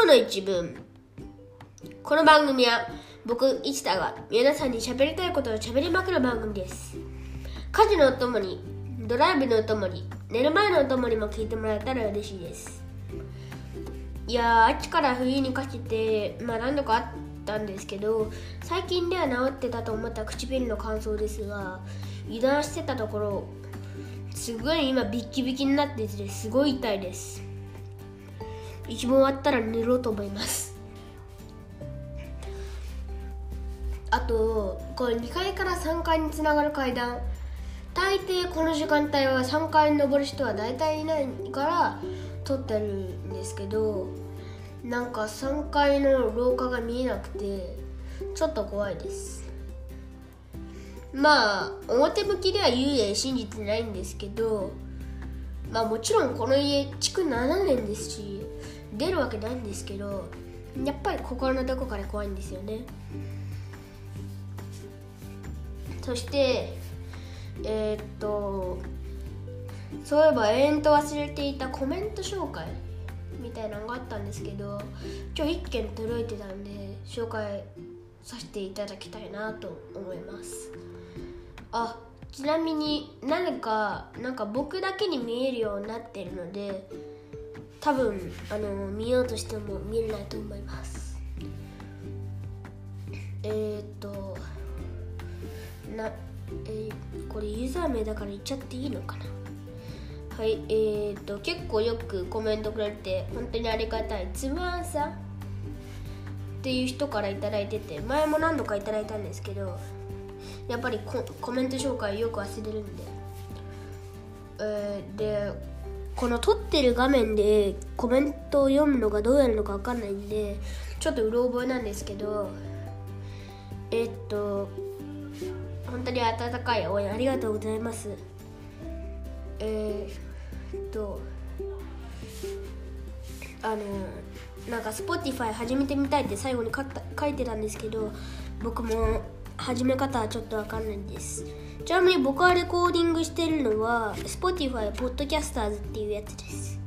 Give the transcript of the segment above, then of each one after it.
今日の一文。この番組は僕市田が皆さんに喋りたいことを喋りまくる番組です。家事のお供にドライブのお供に寝る前のお供にも聞いてもらえたら嬉しいです。いやー秋から冬にかけてまあ何度かあったんですけど最近では治ってたと思った唇の乾燥ですが油断してたところすごい今ビッキビキになっててすごい痛いです。一問終わったら寝ろうと思います。あとこれ2階から3階につながる階段。大抵この時間帯は3階に登る人は大体いないから撮ってるんですけどなんか3階の廊下が見えなくてちょっと怖いです。まあ表向きでは幽霊信じてないんですけどまあもちろんこの家築7年ですし出るわけないんですけどやっぱり心のどこかで怖いんですよね。そしてえー、っとそういえば永遠と忘れていたコメント紹介みたいなのがあったんですけど今日1件届いてたんで紹介させていただきたいなと思います。あちなみに何かなんか僕だけに見えるようになってるので多分あの見ようとしても見れないと思います。えー、っとなえー、これユーザー名だから言っちゃっていいのかな？はいえー、っと結構よくコメントくれて本当にありがたい。つぶあんさんっていう人から頂いてて前も何度か頂いたんですけどやっぱりコメント紹介よく忘れるんで、えー、でこの撮ってる画面でコメントを読むのがどうやるのか分かんないんでちょっとうろ覚えなんですけどえ、っと本当に温かい応援ありがとうございます。えー、っとあのなんか Spotify 始めてみたいって最後に書いてたんですけど僕も始め方はちょっとわかんないんです。ちなみに僕はレコーディングしてるのは Spotify Podcasters っていうやつです。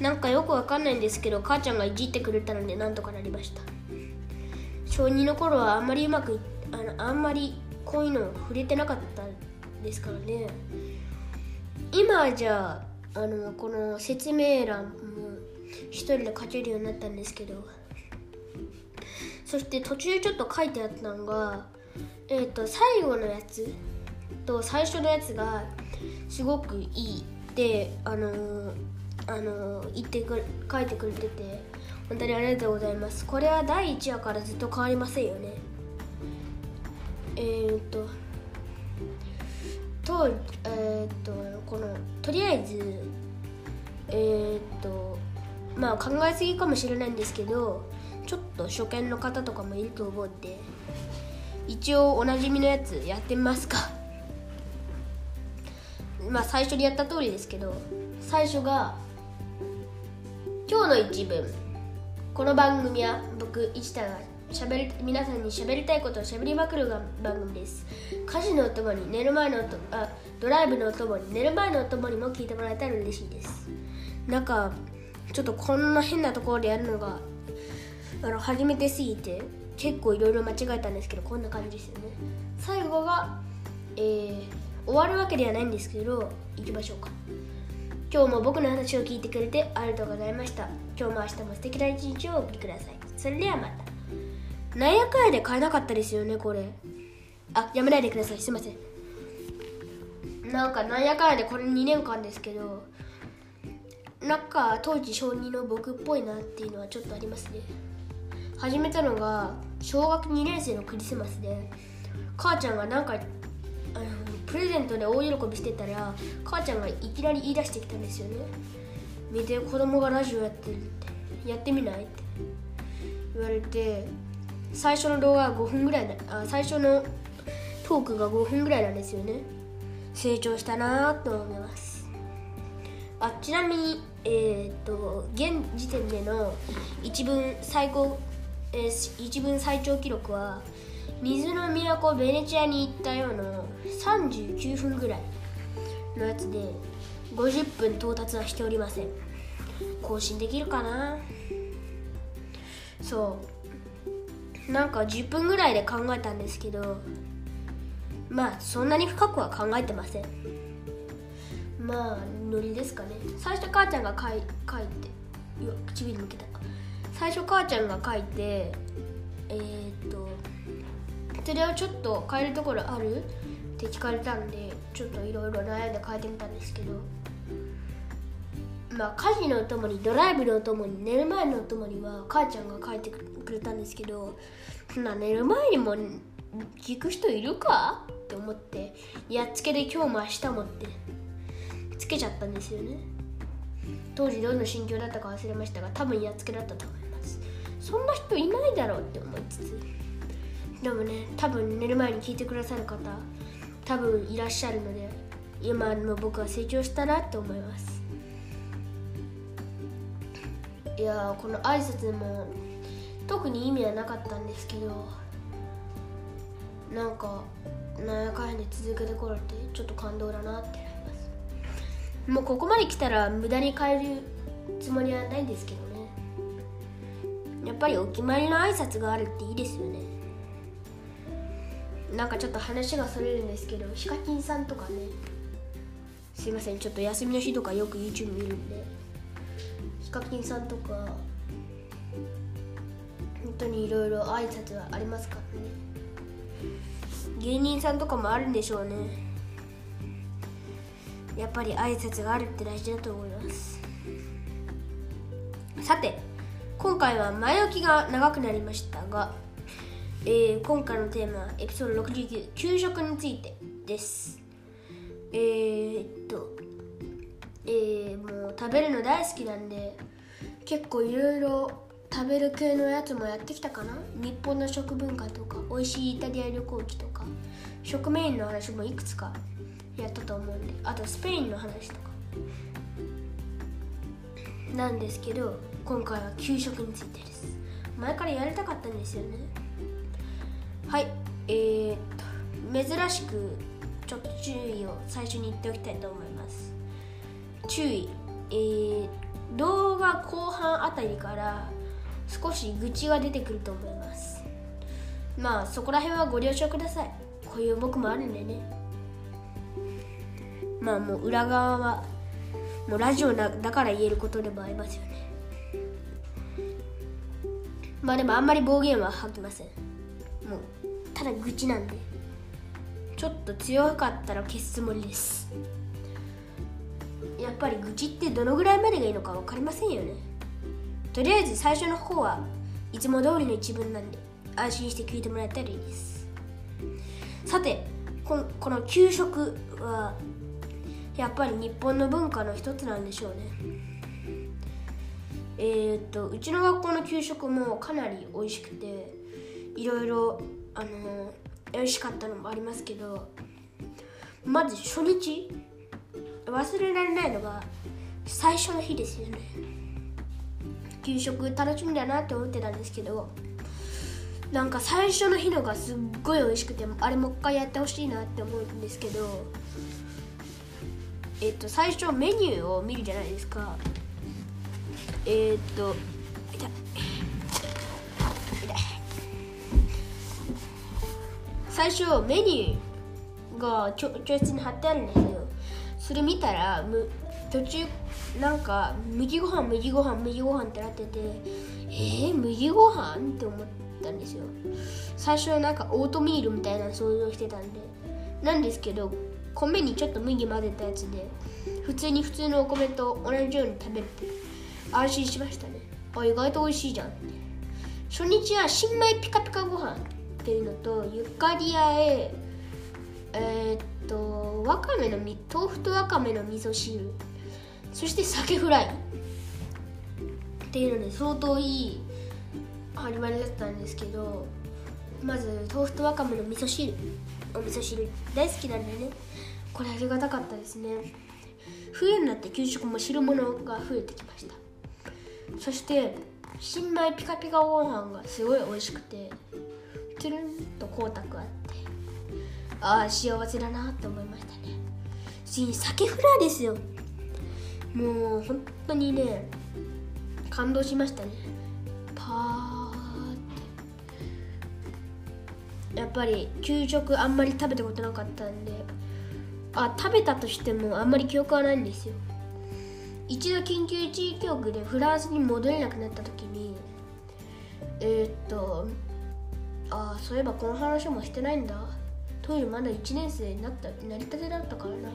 なんかよくわかんないんですけど母ちゃんがいじってくれたのでなんとかなりました。小2の頃はあんまりうまくあのあんまりこういうの触れてなかったですからね。今はじゃああのこの説明欄も一人で書けるようになったんですけど。そして途中ちょっと書いてあったのがえっ、ー、と最後のやつと最初のやつがすごくいいってあのー、あのー、言ってく書いてくれてて本当にありがとうございます。これは第1話からずっと変わりませんよね。えー、っととえー、っとこのとりあえずえー、っとまあ考えすぎかもしれないんですけどちょっと初見の方とかもいると思うんで一応おなじみのやつやってみますか。まあ最初にやった通りですけど最初が今日の一文。この番組は僕市田がしゃべり皆さんに喋りたいことを喋りまくる番組です。家事のお供に寝る前のあドライブのお供に寝る前のお供にも聞いてもらえたら嬉しいです。なんかちょっとこんな変なところでやるのがあの初めてすぎて。結構いろいろ間違えたんですけどこんな感じですよね。最後が、えー、終わるわけではないんですけど行きましょうか。今日も僕の話を聞いてくれてありがとうございました。今日も明日も素敵な一日をお送りください。それではまた。なんやかんやで買えなかったですよねこれ。あやめないでください。すいません。なんかなんやかんやでこれ2年間ですけどなんか当時小2の僕っぽいなっていうのはちょっとありますね。始めたのが小学2年生のクリスマスで母ちゃんがなんかあのプレゼントで大喜びしてたら母ちゃんがいきなり言い出してきたんですよね。見て子供がラジオやってるって。やってみないって。言われて最初の動画は5分ぐらいあ最初のトークが5分ぐらいなんですよね。成長したなと思います。あちなみにえー、っと現時点での一文最高えー、一文最長記録は水の都ベネチアに行ったような39分ぐらいのやつで50分到達はしておりません。更新できるかな？そう。なんか10分ぐらいで考えたんですけどまあそんなに深くは考えてません。まあノリですかね。最初母ちゃんが書い書いて唇向けた。最初母ちゃんが書いてえー、っとそれをちょっと変えるところある？って聞かれたんでちょっといろいろ悩んで変えてみたんですけど。まあ家事のお供にドライブのお供に寝る前のお供には母ちゃんが書いてくれたんですけどそんな寝る前にも聞く人いるか？って思ってやっつけで今日も明日もってつけちゃったんですよね。当時どんな心境だったか忘れましたが多分やっつけだったと思います。そんな人いないだろうって思いつつ。でもね多分寝る前に聞いてくださる方多分いらっしゃるので今の僕は成長したなって思います。いやこの挨拶も特に意味はなかったんですけどなんかなんやかんや続けてこられてちょっと感動だなって。もうここまで来たら無駄に変えるつもりはないんですけどね。やっぱりお決まりの挨拶があるっていいですよね。なんかちょっと話がそれるんですけどヒカキンさんとかね。すいませんちょっと休みの日とかよく YouTube 見るんで。ヒカキンさんとか本当にいろいろ挨拶はありますからね。芸人さんとかもあるんでしょうね。やっぱり挨拶があるって大事だと思います。さて今回は前置きが長くなりましたが、えー、今回のテーマはエピソード69給食についてです。えー、っとえー、もう食べるの大好きなんで結構いろいろ食べる系のやつもやってきたかな。日本の食文化とか美味しいイタリア旅行記とか食メインの話もいくつかやったと思うんで。あとスペインの話とか。なんですけど今回は給食についてです。前からやりたかったんですよね。はい。えー、っと珍しくちょっと注意を最初に言っておきたいと思います。注意。えー、動画後半あたりから少し愚痴が出てくると思います。まあそこら辺はご了承ください。こういう僕もあるんでね。まあもう裏側はもうラジオだから言えることでもありますよね。まあでもあんまり暴言は吐きません。もうただ愚痴なんで。ちょっと強かったら消すつもりです。やっぱり愚痴ってどのぐらいまでがいいのか分かりませんよね。とりあえず最初の方はいつも通りの一文なんで安心して聞いてもらえたらいいです。さてここの給食はやっぱり日本の文化の一つなんでしょうね。えー、っとうちの学校の給食もかなり美味しくていろいろあの美味しかったのもありますけどまず初日忘れられないのが最初の日ですよね。給食楽しみだなって思ってたんですけどなんか最初の日のがすっごい美味しくてあれもう一回やってほしいなって思うんですけどえっと最初メニューを見るじゃないですか。えっと最初メニューが教室に貼ってあるんですよ。それ見たらむ途中なんか麦ご飯麦ご飯麦ご飯ってなっててえー、麦ご飯？って思ったんですよ。最初はなんかオートミールみたいな想像してたんで。なんですけど米にちょっと麦混ぜたやつで普通に普通のお米と同じように食べる。って安心しましたね。あ意外と美味しいじゃん。初日は新米ピカピカご飯っていうのとゆかりあええー、っとわかめの豆腐とわかめの味噌汁。そして鮭フライ。っていうので相当いい始まりだったんですけどまず豆腐とわかめの味噌汁。お味噌汁大好きなんでね。これありがたかったですね。冬になって給食も汁物が増えてきました。そして新米ピカピカご飯がすごい美味しくてトゥルンと光沢あってああ幸せだなって思いましたね。次に鮭フライですよ。もう本当にね感動しましたね。パーって。やっぱり給食あんまり食べたことなかったんであ食べたとしてもあんまり記憶はないんですよ。一度緊急地域局でフランスに戻れなくなった時にえー、っとあそういえばこの話もしてないんだ。当時まだ1年生になったなりたてだったからな。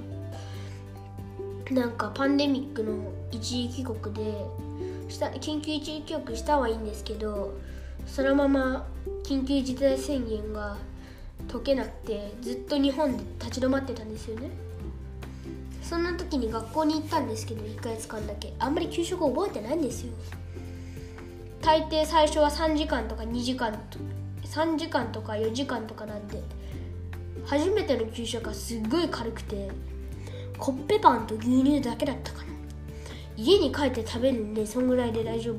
なんかパンデミックの一時帰国でした緊急一時帰国したはいいんですけどそのまま緊急事態宣言が解けなくてずっと日本で立ち止まってたんですよね。そんな時に学校に行ったんですけど1ヶ月間だけ。あんまり給食覚えてないんですよ。大抵最初は3時間とか2時間と3時間とか4時間とかなんで初めての給食がすっごい軽くてコッペパンと牛乳だけだったかな。家に帰って食べるんでそんぐらいで大丈夫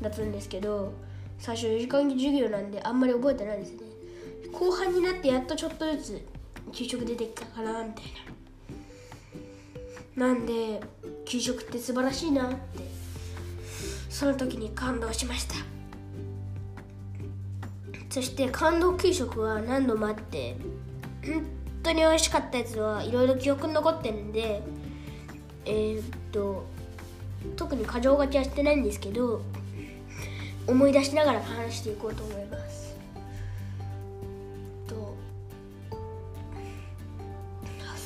だったんですけど最初4時間授業なんであんまり覚えてないですね。後半になってやっとちょっとずつ給食出てきたかなみたいな。なんで給食って素晴らしいなってその時に感動しました。そして感動給食は何度もあって本当に美味しかったやつはいろいろ記憶に残ってるんでえー、っと特に過剰書きはしてないんですけど思い出しながら話していこうと思います。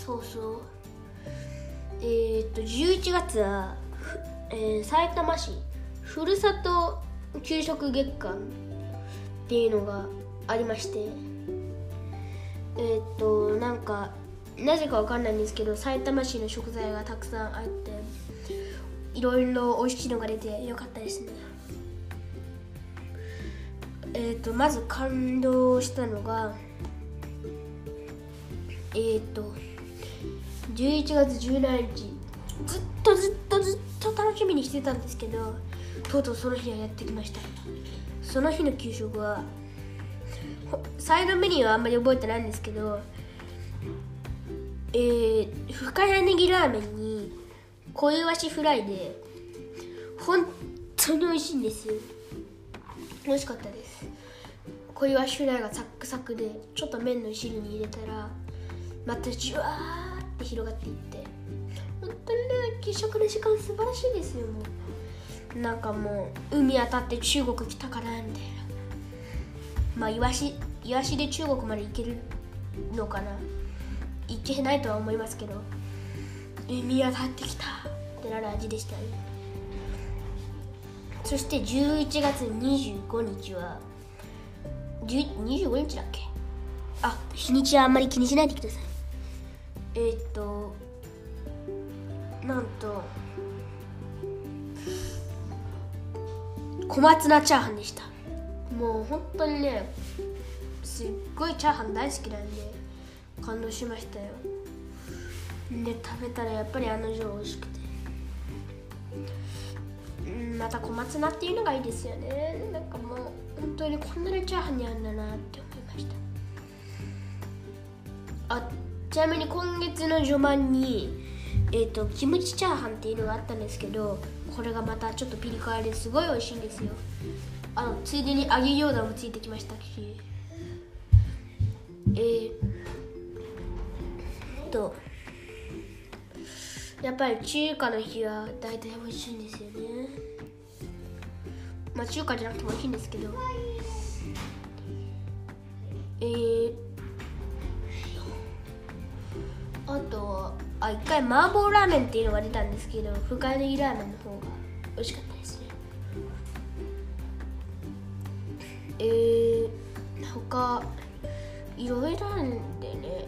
そうそう。えー、っと11月は、えー、埼玉市ふるさと給食月間っていうのがありましてえー、っとなんかなぜかわかんないんですけど埼玉市の食材がたくさんあっていろいろ美味しいのが出てよかったですね。えー、とまず感動したのがえっ、ー、と11月17日。ずっとずっとずっと楽しみにしてたんですけどとうとうその日がやってきました。その日の給食はサイドメニューはあんまり覚えてないんですけどえー、深谷ネギラーメンに小イワシフライで本当に美味しいんですよ。美味しかったです。小イワシフライがサックサクでちょっと麺の汁に入れたらまたジュワーって広がっていって。本当にね給食の時間素晴らしいですよ。もうなんかもう海当たって中国来たかなみたいな。まあイワシイワシで中国まで行けるのかな。行けないとは思いますけど。海当たってきた。ってなる味でしたね。そして11月25日は25日だっけ？あ日にちはあんまり気にしないでください。えー、っとなんと小松菜チャーハンでした。もう本当にねすっごいチャーハン大好きなんで感動しましたよ。で食べたらやっぱりあの女美味しくて。うんまた小松菜っていうのがいいですよね。なんかもう本当にこんなにチャーハンにあるんだなって思いました。あちなみに今月の序盤にえーと、キムチチャーハンっていうのがあったんですけどこれがまたちょっとピリ辛ですごい美味しいんですよ。あのついでに揚げ餃子もついてきましたし。えー、とやっぱり中華の日は大体美味しいんですよね。まあ中華じゃなくても美味しいんですけど。えー、あとはあ一回麻婆ラーメンっていうのが出たんですけど深谷ネギラーメンの方が美味しかったですね。えー、他いろいろあるんでね。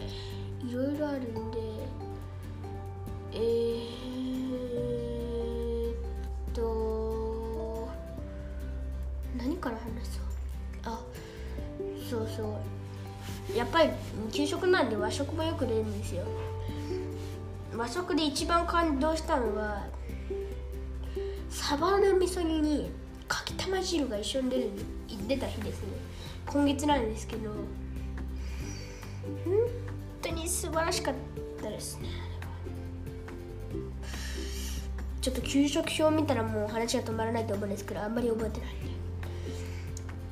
いろいろあるんでえー、っと何から話そう？あそうそう。やっぱり給食なんで和食もよく出るんですよ。和食で一番感動したのはサバの味噌煮にかきたま汁が一緒に出る出た日ですね。今月なんですけど本当に素晴らしかったですねちょっと給食表を見たらもう話が止まらないと思うんですけどあんまり覚えてない。んで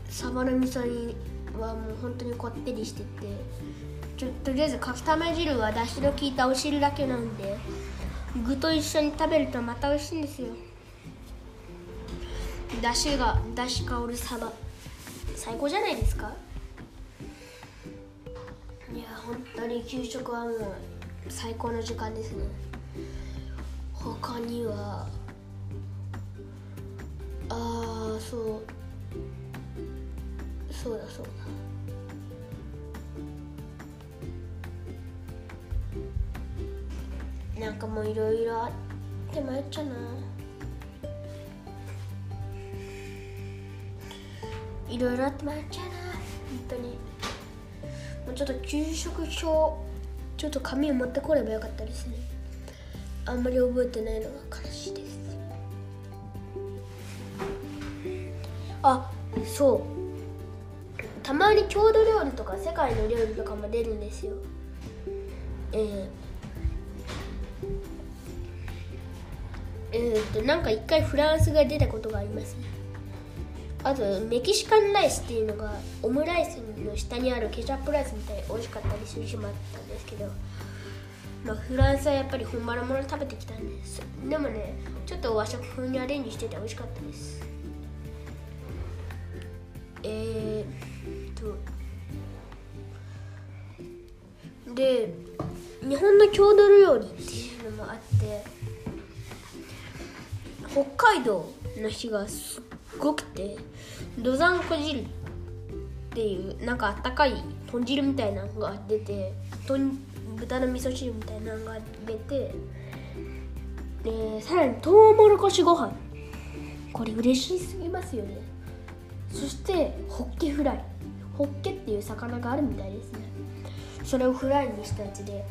サバの味噌煮はもう本当にこってりしてて。ちょとりあえずかきたま汁はだしの効いたお汁だけなんで具と一緒に食べるとまた美味しいんですよ。だしがだし香るサバ。最高じゃないですか？いや本当に給食はもう最高の時間ですね。他にはああそう。そうだそうだ。なんかもういろいろあって迷っちゃうな。いろいろあって迷っちゃうな。本当に。もうちょっと給食表ちょっと紙を持ってこればよかったですねあんまり覚えてないのが悲しいです。あそう。たまに郷土料理とか世界の料理とかも出るんですよ。えー、えー、となんか一回フランスが出たことがありますね。あとメキシカンライスっていうのがオムライスの下にあるケチャップライスみたいに美味しかったりする日もあったんですけどまあ、フランスはやっぱり本場のもの食べてきたんです。でもねちょっと和食風にアレンジしてて美味しかったです。えー、とで日本の郷土料理っていうのもあって北海道の日がすっごくてどざんこ汁っていうなんかあったかい豚汁みたいなのが出て豚の味噌汁みたいなのが出てでさらにとうもろこしご飯。これ嬉しすぎますよね。そしてホッケフライ。ホッケっていう魚があるみたいですね。それをフライにしたやつで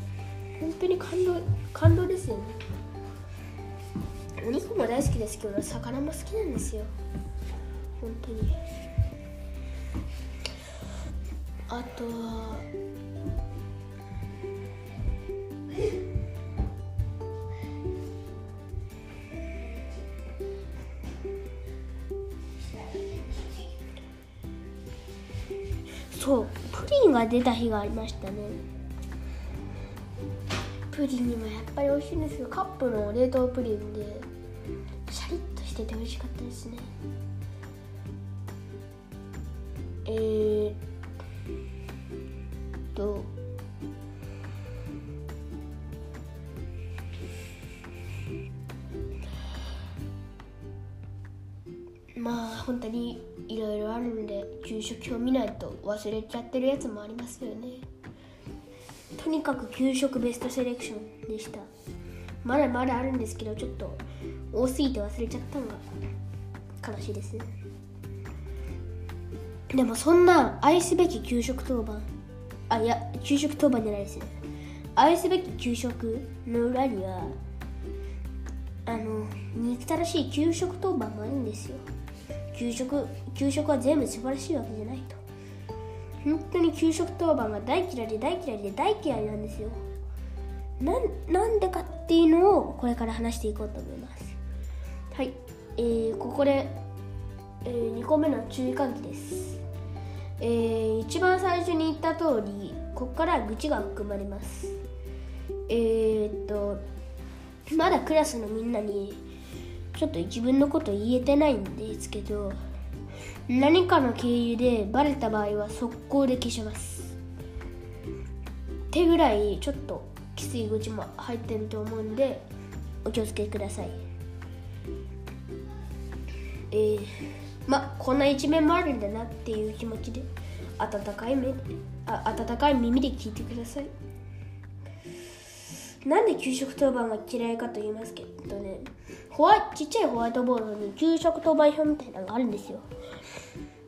本当に感動感動ですよね。お肉も大好きですけど魚も好きなんですよ。本当に。あとはそうプリンが出た日がありましたね。プリンにもやっぱり美味しいんですよ。カップの冷凍プリンでシャリッとしてて美味しかったですね。えー、っとまあ本当にいろいろあるんで給食表見ないと忘れちゃってるやつもありますよね。とにかく給食ベストセレクションでした。まだまだあるんですけどちょっと多すぎて忘れちゃったのが悲しいですね。でもそんな愛すべき給食当番あいや給食当番じゃないですよ愛すべき給食の裏にはあの憎たらしい給食当番もあるんですよ。給食給食は全部素晴らしいわけじゃないと。本当に給食当番が大嫌いで大嫌いで大嫌いなんですよ。なんでかっていうのをこれから話していこうと思います。はい、えー、ここで、えー、2個目の注意喚起です。えー、一番最初に言った通りここから愚痴が含まれます。えー、っとまだクラスのみんなにちょっと自分のこと言えてないんですけど何かの経由でバレた場合は速攻で消します。ってぐらいちょっときつい口も入ってると思うんでお気をつけください。えー、まこんな一面もあるんだなっていう気持ちで温かい目あ温かい耳で聞いてください。なんで給食当番が嫌いかと言いますけどね。ホワちっちゃいホワイトボードに給食当番表みたいなのがあるんですよ。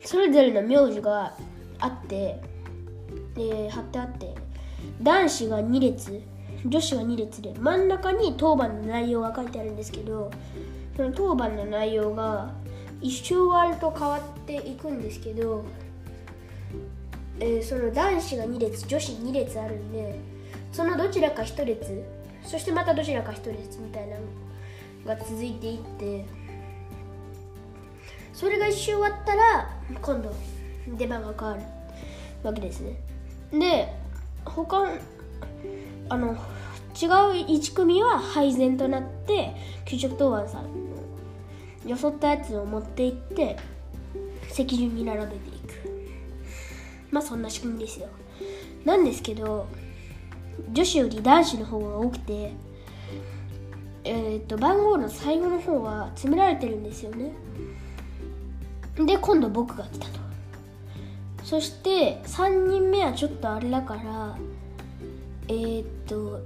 それぞれの名字があってで貼ってあって男子が2列女子が2列で真ん中に当番の内容が書いてあるんですけどその当番の内容が一周割ると変わっていくんですけど、えー、その男子が2列女子2列あるんでそのどちらか1列そしてまたどちらか1列みたいなのが続いていってそれが一周終わったら今度出番が変わるわけですね。で他あの違う1組は配膳となって給食当番さんのよそったやつを持って行って席順に並べていく。まあそんな仕組みですよ。なんですけど女子より男子の方が多くてえー、っと番号の最後の方は詰められてるんですよね。で今度僕が来たと。そして3人目はちょっとあれだからえー、っと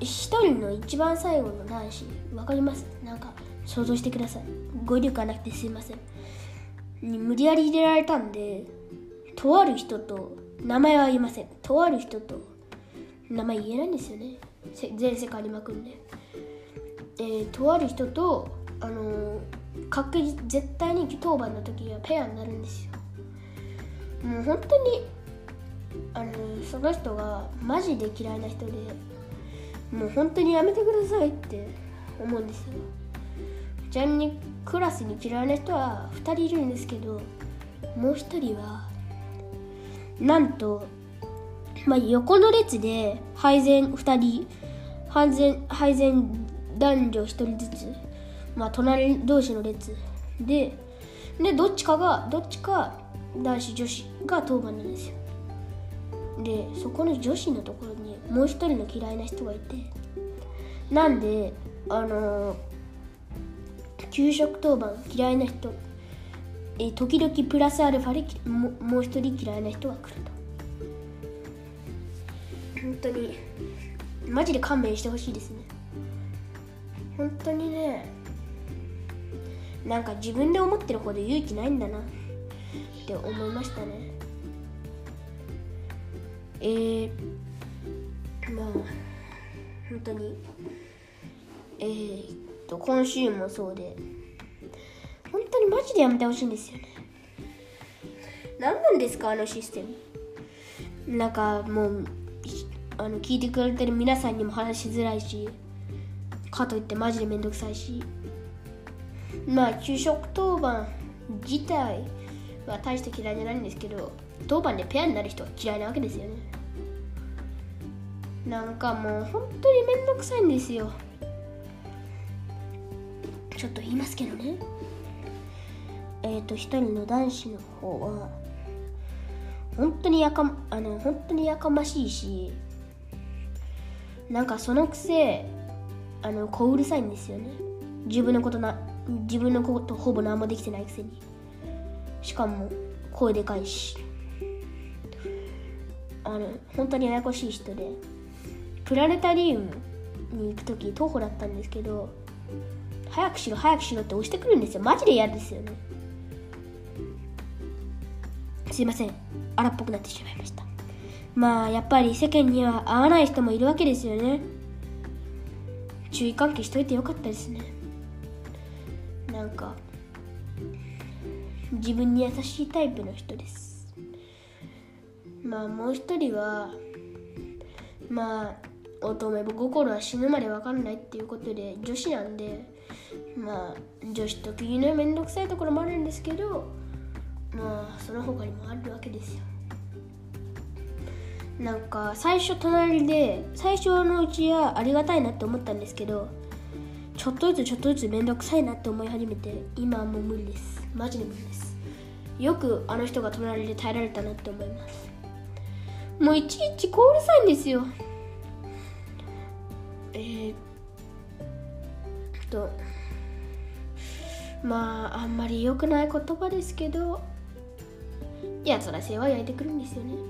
1人の一番最後の男子分かります？なんか想像してください。語彙力がなくてすいません。に無理やり入れられたんでとある人と名前は言いません。とある人と名前言えないんですよね。全世界に巻くんで、え、とある人とあのー、確実絶対に当番の時はペアになるんですよ。もう本当にあの、その人がマジで嫌いな人でもう本当にやめてくださいって思うんですよ。ちなみにクラスに嫌いな人は2人いるんですけどもう1人はなんと、まあ、横の列で配膳2人配膳配膳男女1人ずつ、まあ、隣同士の列ででどっちかがどっちか男子女子が当番なんですよ。でそこの女子のところにもう一人の嫌いな人がいてなんであのー給食当番嫌いな人、えー、時々プラスアルファでももう一人嫌いな人が来ると。本当にマジで勘弁してほしいですね。本当にねなんか自分で思ってるほど勇気ないんだなって思いましたね。えー、まあ本当にえーっと今週もそうで本当にマジでやめてほしいんですよね。何なんですかあのシステム。なんかもうあの聞いてくれてる皆さんにも話しづらいしかといってマジでめんどくさいし。まあ給食当番自体は大して嫌いじゃないんですけど当番でペアになる人は嫌いなわけですよね。なんかもう本当にめんどくさいんですよ。ちょっと言いますけどね。えっ、ー、と一人の男子の方は本当にやかあの本当にやかましいしなんかそのくせあの小うるさいんですよね。自分のことな自分のことほぼ何もできてないくせに。しかも声でかいし。あの本当にややこしい人で。プラネタリウムに行く時徒歩だったんですけど早くしろ早くしろって押してくるんですよ。マジで嫌ですよね。すいません。荒っぽくなってしまいました。まあやっぱり世間には合わない人もいるわけですよね。注意喚起しといてよかったですね。なんか自分に優しいタイプの人です。まあもう一人はまあ乙女心は死ぬまで分かんないっていうことで女子なんでまあ女子特有の面倒くさいところもあるんですけどまあその他にもあるわけですよ。なんか最初隣で最初のうちはありがたいなって思ったんですけどちょっとずつちょっとずつ面倒くさいなって思い始めて今はもう無理です。マジで無理です。よくあの人が隣で耐えられたなって思います。もういちいちこうるさいんですよ。えー、っとまああんまり良くない言葉ですけどやつらせは焼いてくるんですよね。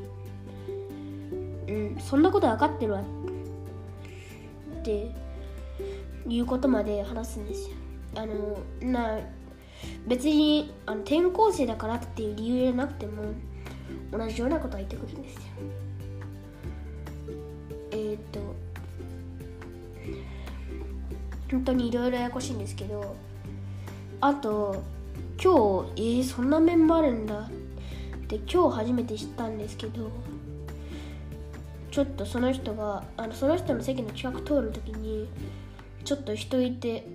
うんそんなこと分かってるわっていうことまで話すんですよ。あのな別にあの転校生だからっていう理由じゃなくても同じようなことは言ってくるんですよ。えー、っと本当にいろいろややこしいんですけどあと今日えー、そんな面もあるんだって今日初めて知ったんですけどちょっとその人があのその人の席の近く通る時にちょっと人いて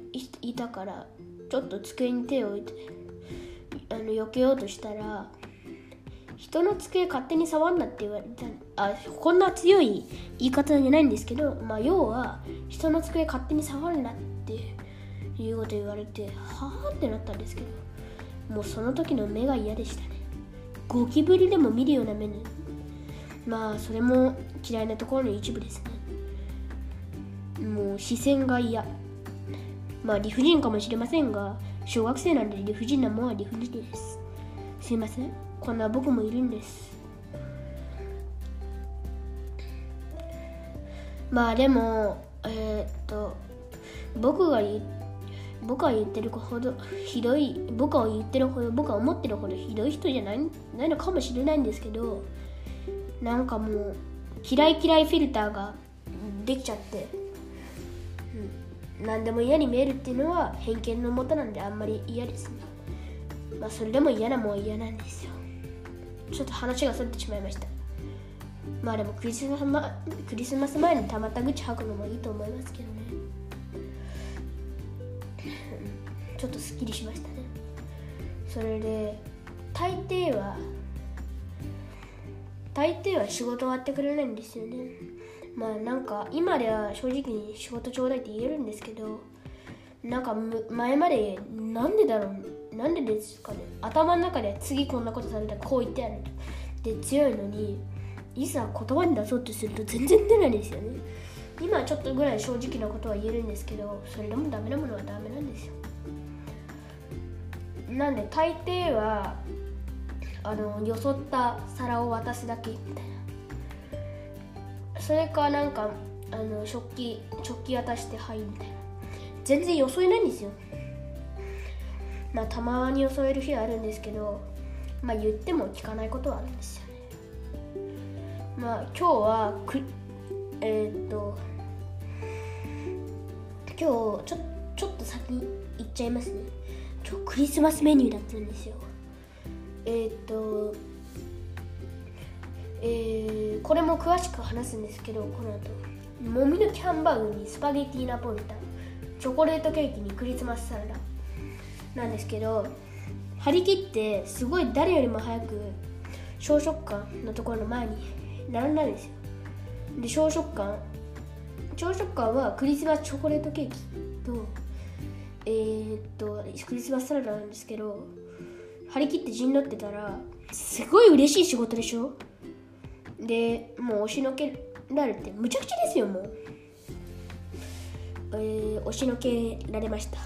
いたからちょっと机に手を置いてあの避けようとしたら人の机勝手に触んなって言われた。あこんな強い言い方じゃないんですけど、まあ、要は人の机勝手に触るなっていうこと言われてはあってなったんですけどもうその時の目が嫌でしたね。ゴキブリでも見るような目にまあそれも嫌いなところの一部ですね。もう視線が嫌。まあ理不尽かもしれませんが小学生なんで理不尽なもんは理不尽です。すいません。こんな僕もいるんです。まあでもえー、っと僕が言僕が言ってるほどひどい僕が言ってるほど僕が思ってるほどひどい人じゃないないのかもしれないんですけどなんかもう嫌い嫌いフィルターができちゃって、うん、何でも嫌に見えるっていうのは偏見のもとなんであんまり嫌ですね。まあそれでも嫌なもん嫌なんですよ。ちょっと話がそれてしまいました。まあでもクリスマス,、ま、クリスマス前にたまった口吐くのもいいと思いますけどね。ちょっとすっきりしましたね。それで大抵は大抵は仕事終わってくれないんですよね。まあなんか今では正直に仕事ちょうだいって言えるんですけどなんか前までなんでだろうなんでですかね。頭の中で次こんなことされたらこう言ってやる。で強いのにいざ言葉に出そうとすると全然出ないですよね。今はちょっとぐらい正直なことは言えるんですけどそれでもダメなものはダメなんですよ。なんで大抵はあのよそった皿を渡すだけ。みたいなそれかなんかあの食器食器渡してはいみたいな。全然よそえないんですよ。まあたまによそえる日はあるんですけどまあ言っても聞かないことはあるんですよね。まあ今日はくえー、っと今日ちょちょっと先に行っちゃいますね。今日クリスマスメニューだったんですよ。えー、っとえー、これも詳しく話すんですけどこの後もみ抜きハンバーグにスパゲティナポリタンチョコレートケーキにクリスマスサラダなんですけど張り切ってすごい誰よりも早く小食館のところの前に並んだんですよ。で小食館朝食館はクリスマスチョコレートケーキとえー、っとクリスマスサラダなんですけど張り切って陣取ってたらすごい嬉しい仕事でしょ？でもう押しのけられてむちゃくちゃですよもう、えー、押しのけられました。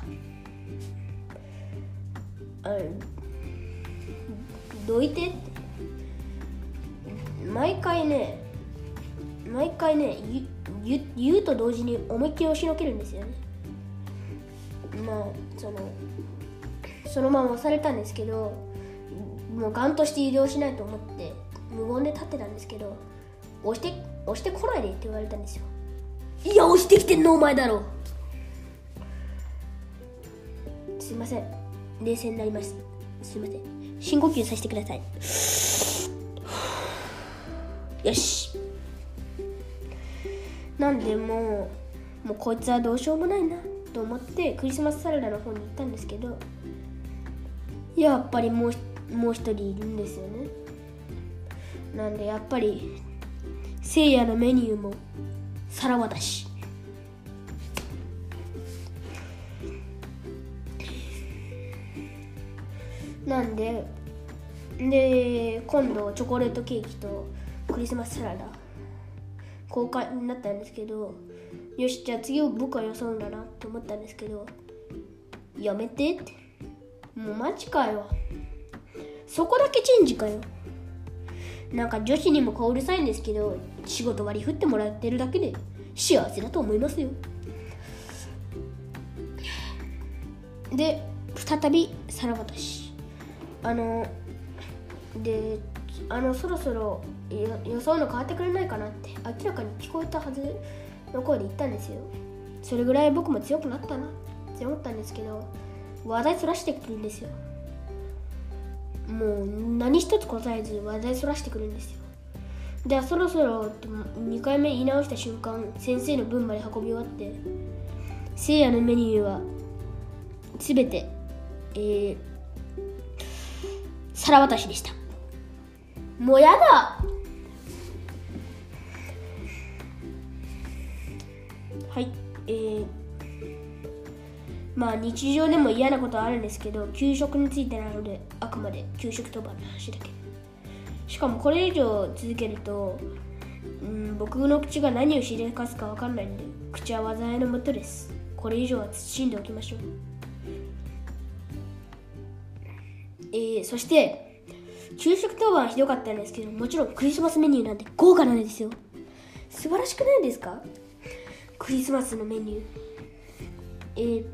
あどいてって。毎回ね毎回ね言言うと同時に思いっきり押しのけるんですよね。まあそのそのまま押されたんですけどもうガンとして移動しないと思って無言で立ってたんですけど押して押してこないでって言われたんですよ。いや押してきてんのお前だろ。すいません。冷静になります。すいません。深呼吸させてください。よし。なんでもうもうこいつはどうしようもないなと思ってクリスマスサラダの方に行ったんですけどやっぱりもうもう一人いるんですよね。なんでやっぱりせいやのメニューも皿渡し。なんでで今度チョコレートケーキとクリスマスサラダ公開になったんですけどよしじゃあ次を僕は装うだなって思ったんですけどやめてって。もうマジかよ。そこだけチェンジかよ。なんか女子にも顔うるさいんですけど仕事割り振ってもらってるだけで幸せだと思いますよ。で再びさらばたし。あのであのそろそろ予想の変わってくれないかなって明らかに聞こえたはずの声で言ったんですよ。それぐらい僕も強くなったなって思ったんですけど話題そらしてくるんですよ。もう何一つ答えず話題そらしてくるんですよ。ではそろそろ2回目言い直した瞬間先生の分まで運び終わってせいやのメニューは全てえー、皿渡しでした。もうやだ。はいえー、まあ日常でも嫌なことはあるんですけど給食についてなのであくまで給食当番の話だけ。しかもこれ以上続けると、うん、僕の口が何をしでかすか分かんないんで口は災いのもとです。これ以上は慎んでおきましょう。えー、そして給食当番はひどかったんですけどもちろんクリスマスメニューなんて豪華なんですよ。素晴らしくないですか？クリスマスのメニュー。えー、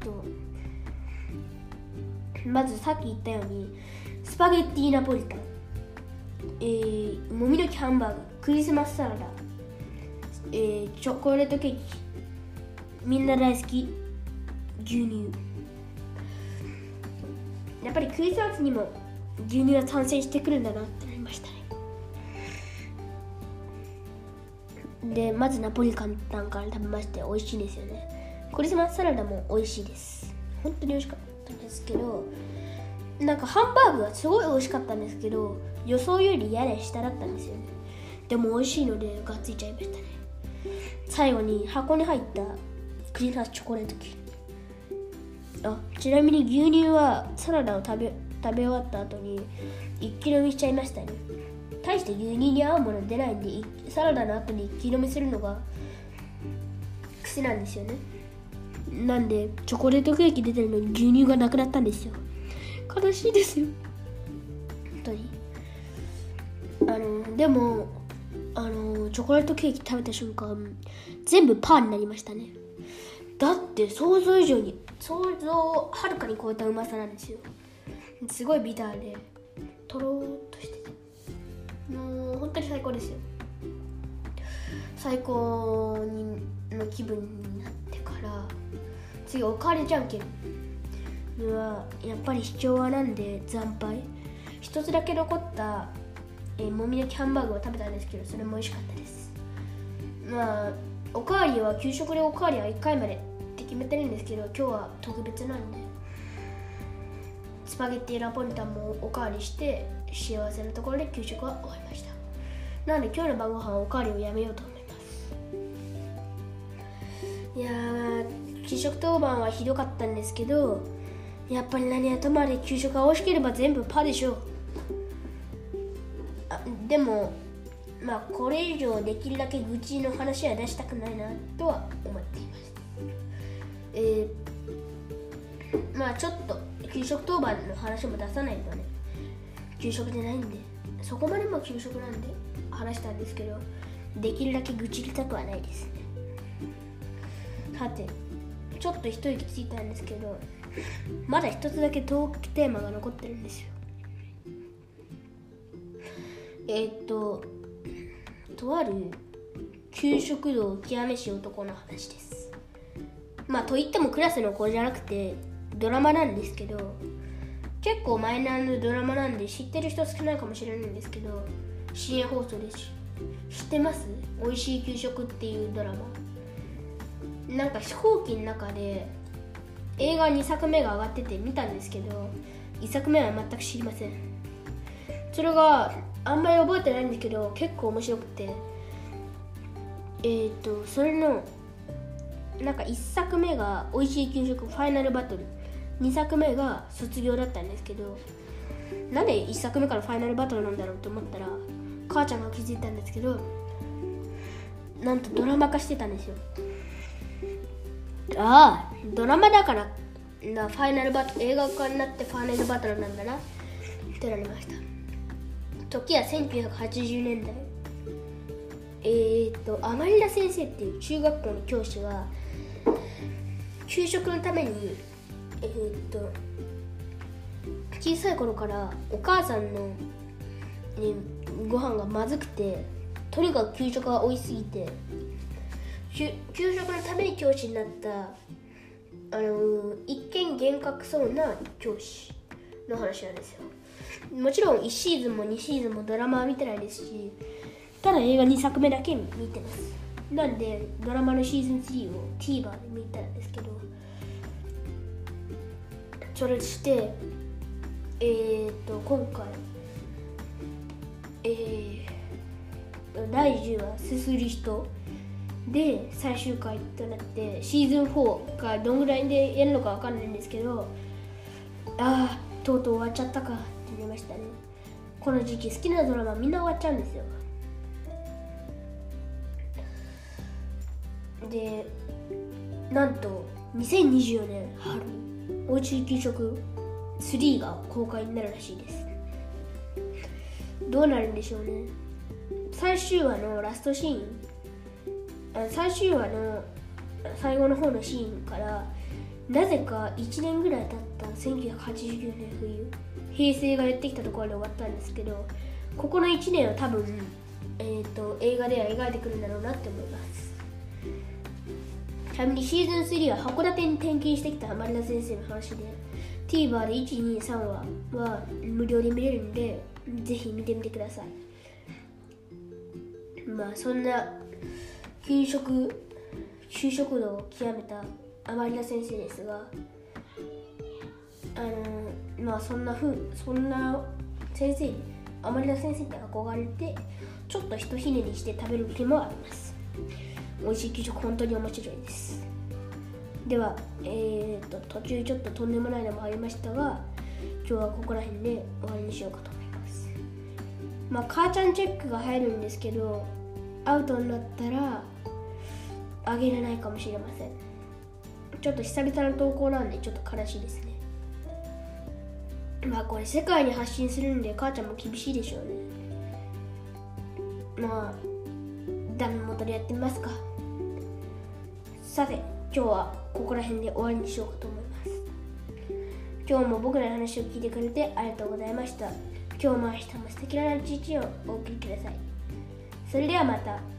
と。まずさっき言ったようにスパゲッティナポリタン。えー、もみの木ハンバーグ。クリスマスサラダ、えー、チョコレートケーキ。みんな大好き。牛乳。やっぱりクリスマスにも牛乳は参戦してくるんだなってなりましたね。でまずナポリタンから食べまして美味しいんですよね。クリスマスサラダも美味しいです。本当に美味しかったんですけどなんかハンバーグはすごい美味しかったんですけど予想よりやれ下だったんですよね。でも美味しいのでがっついちゃいましたね。最後に箱に入ったクリスマスチョコレートケーキあちなみに牛乳はサラダを食べ食べ終わった後に一気飲みしちゃいましたね。大して牛乳に合うもの出ないんでサラダの後に一気飲みするのが癖なんですよね。なんでチョコレートケーキ出てるのに牛乳がなくなったんですよ。悲しいですよ。本当に。あのでもあのチョコレートケーキ食べた瞬間全部パーになりましたね。だって想像以上に想像をはるかに超えたうまさなんですよ。すごいビターでとろーっとしてて。もう本当に最高ですよ。最高にの気分になってから次おかわりじゃんけん。にはやっぱり秘境はなんで惨敗？一つだけ残ったえー、もみ焼きハンバーグを食べたんですけどそれも美味しかったです。まあおかわりは給食でおかわりは1回までって決めてるんですけど今日は特別なんで。スパゲッティラポリタンもおかわりして幸せなところで給食は終わりました。なので今日の晩ご飯はおかわりをやめようと思います。いや給食当番はひどかったんですけどやっぱり何はともあれ給食が美味しければ全部パーでしょう。でもまあこれ以上できるだけ愚痴の話は出したくないなとは思っています。えー、まあちょっと給食当番の話も出さないとね。給食じゃないんで。そこまでも給食なんで話したんですけどできるだけ愚痴りたくはないです。ねさてちょっと一息ついたんですけどまだ一つだけトークテーマが残ってるんですよ。えー、っととある給食道極めし男の話です。まあといってもクラスの子じゃなくてドラマなんですけど結構マイナーのドラマなんで知ってる人少ないかもしれないんですけど深夜放送です知ってます？美味しい給食っていうドラマ。なんか飛行機の中で映画2作目が上がってて見たんですけど1作目は全く知りません。それがあんまり覚えてないんですけど結構面白くて。えっ、ー、とそれのなんか1作目が「おいしい給食ファイナルバトル」2作目が卒業だったんですけどなんで1作目からファイナルバトルなんだろうと思ったら母ちゃんが気づいたんですけどなんとドラマ化してたんですよ。ああドラマだからなファイナルバトル映画化になってファイナルバトルなんだな。ってなりました。時は1980年代。えー、っとアマリラ先生っていう中学校の教師が給食のためにえー、っと小さい頃からお母さんの、ね、ご飯がまずくてとにかく給食が美味しすぎて給食のために教師になったあの一見厳格そうな教師の話なんですよ。もちろん1シーズンも2シーズンもドラマは見てないですしただ映画2作目だけ見てます。なんでドラマのシーズン3を TVer で見たんですけどそれしてえー、っと今回えー、第10話「すすり人」で最終回となってシーズン4がどんぐらいでやるのかわかんないんですけどああとうとう終わっちゃったかって思いましたね。この時期好きなドラマみんな終わっちゃうんですよ。でなんと2024年春おうち給食3が公開になるらしいです。どうなるんでしょうね。最終話のラストシーン最終話の最後の方のシーンからなぜか1年ぐらい経った1989年冬平成がやってきたところで終わったんですけどここの1年を多分、えーと、映画では描いてくるんだろうなって思います。ちなみにシーズン3は函館に転勤してきた丸田先生の話で TVer で123話は無料で見れるんでぜひ見てみてください。まあそんな給食給食道を極めた甘利田先生ですがあのまあそんなふうそんな先生に甘利田先生に憧れてちょっとひとひねりして食べる気もあります。美味しい給食本当に面白いです。ではえーと、途中ちょっととんでもないのもありましたが今日はここら辺で終わりにしようかと思います。まあ母ちゃんチェックが入るんですけどアウトになったらあげれないかもしれません。ちょっと久々の投稿なんでちょっと悲しいですね。まあこれ世界に発信するんで母ちゃんも厳しいでしょうね。まあダメ元でやってみますか。さて今日はここら辺で終わりにしようかと思います。今日も僕らの話を聞いてくれてありがとうございました。今日も明日も素敵な一日をお送りください。それではまた。